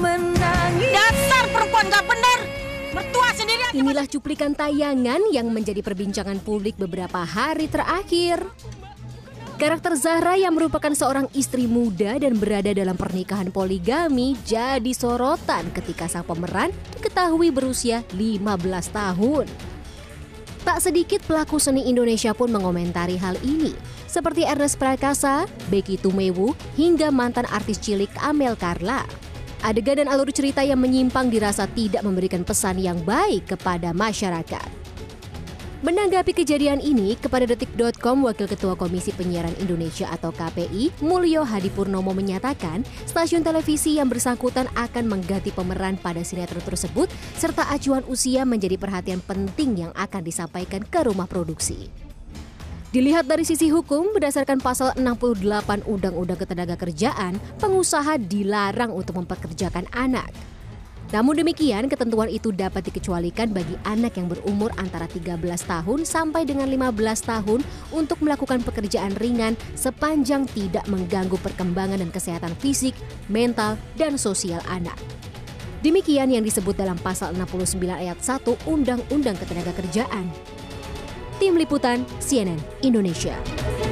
menangis Dasar perempuan gak bener. Mertua sendiri Inilah cuplikan tayangan yang menjadi perbincangan publik beberapa hari terakhir. Karakter Zahra yang merupakan seorang istri muda dan berada dalam pernikahan poligami jadi sorotan ketika sang pemeran diketahui berusia 15 tahun. Tak sedikit pelaku seni Indonesia pun mengomentari hal ini, seperti Ernest Prakasa, Becky Tumewu, hingga mantan artis cilik Amel Carla. Adegan dan alur cerita yang menyimpang dirasa tidak memberikan pesan yang baik kepada masyarakat. Menanggapi kejadian ini, kepada detik.com Wakil Ketua Komisi Penyiaran Indonesia atau KPI, Mulyo Hadipurnomo menyatakan stasiun televisi yang bersangkutan akan mengganti pemeran pada sinetron tersebut serta acuan usia menjadi perhatian penting yang akan disampaikan ke rumah produksi. Dilihat dari sisi hukum, berdasarkan pasal 68 Undang-Undang Ketenagakerjaan, pengusaha dilarang untuk mempekerjakan anak. Namun demikian, ketentuan itu dapat dikecualikan bagi anak yang berumur antara 13 tahun sampai dengan 15 tahun untuk melakukan pekerjaan ringan sepanjang tidak mengganggu perkembangan dan kesehatan fisik, mental, dan sosial anak. Demikian yang disebut dalam pasal 69 ayat 1 Undang-Undang Ketenagakerjaan. Tim Liputan CNN Indonesia.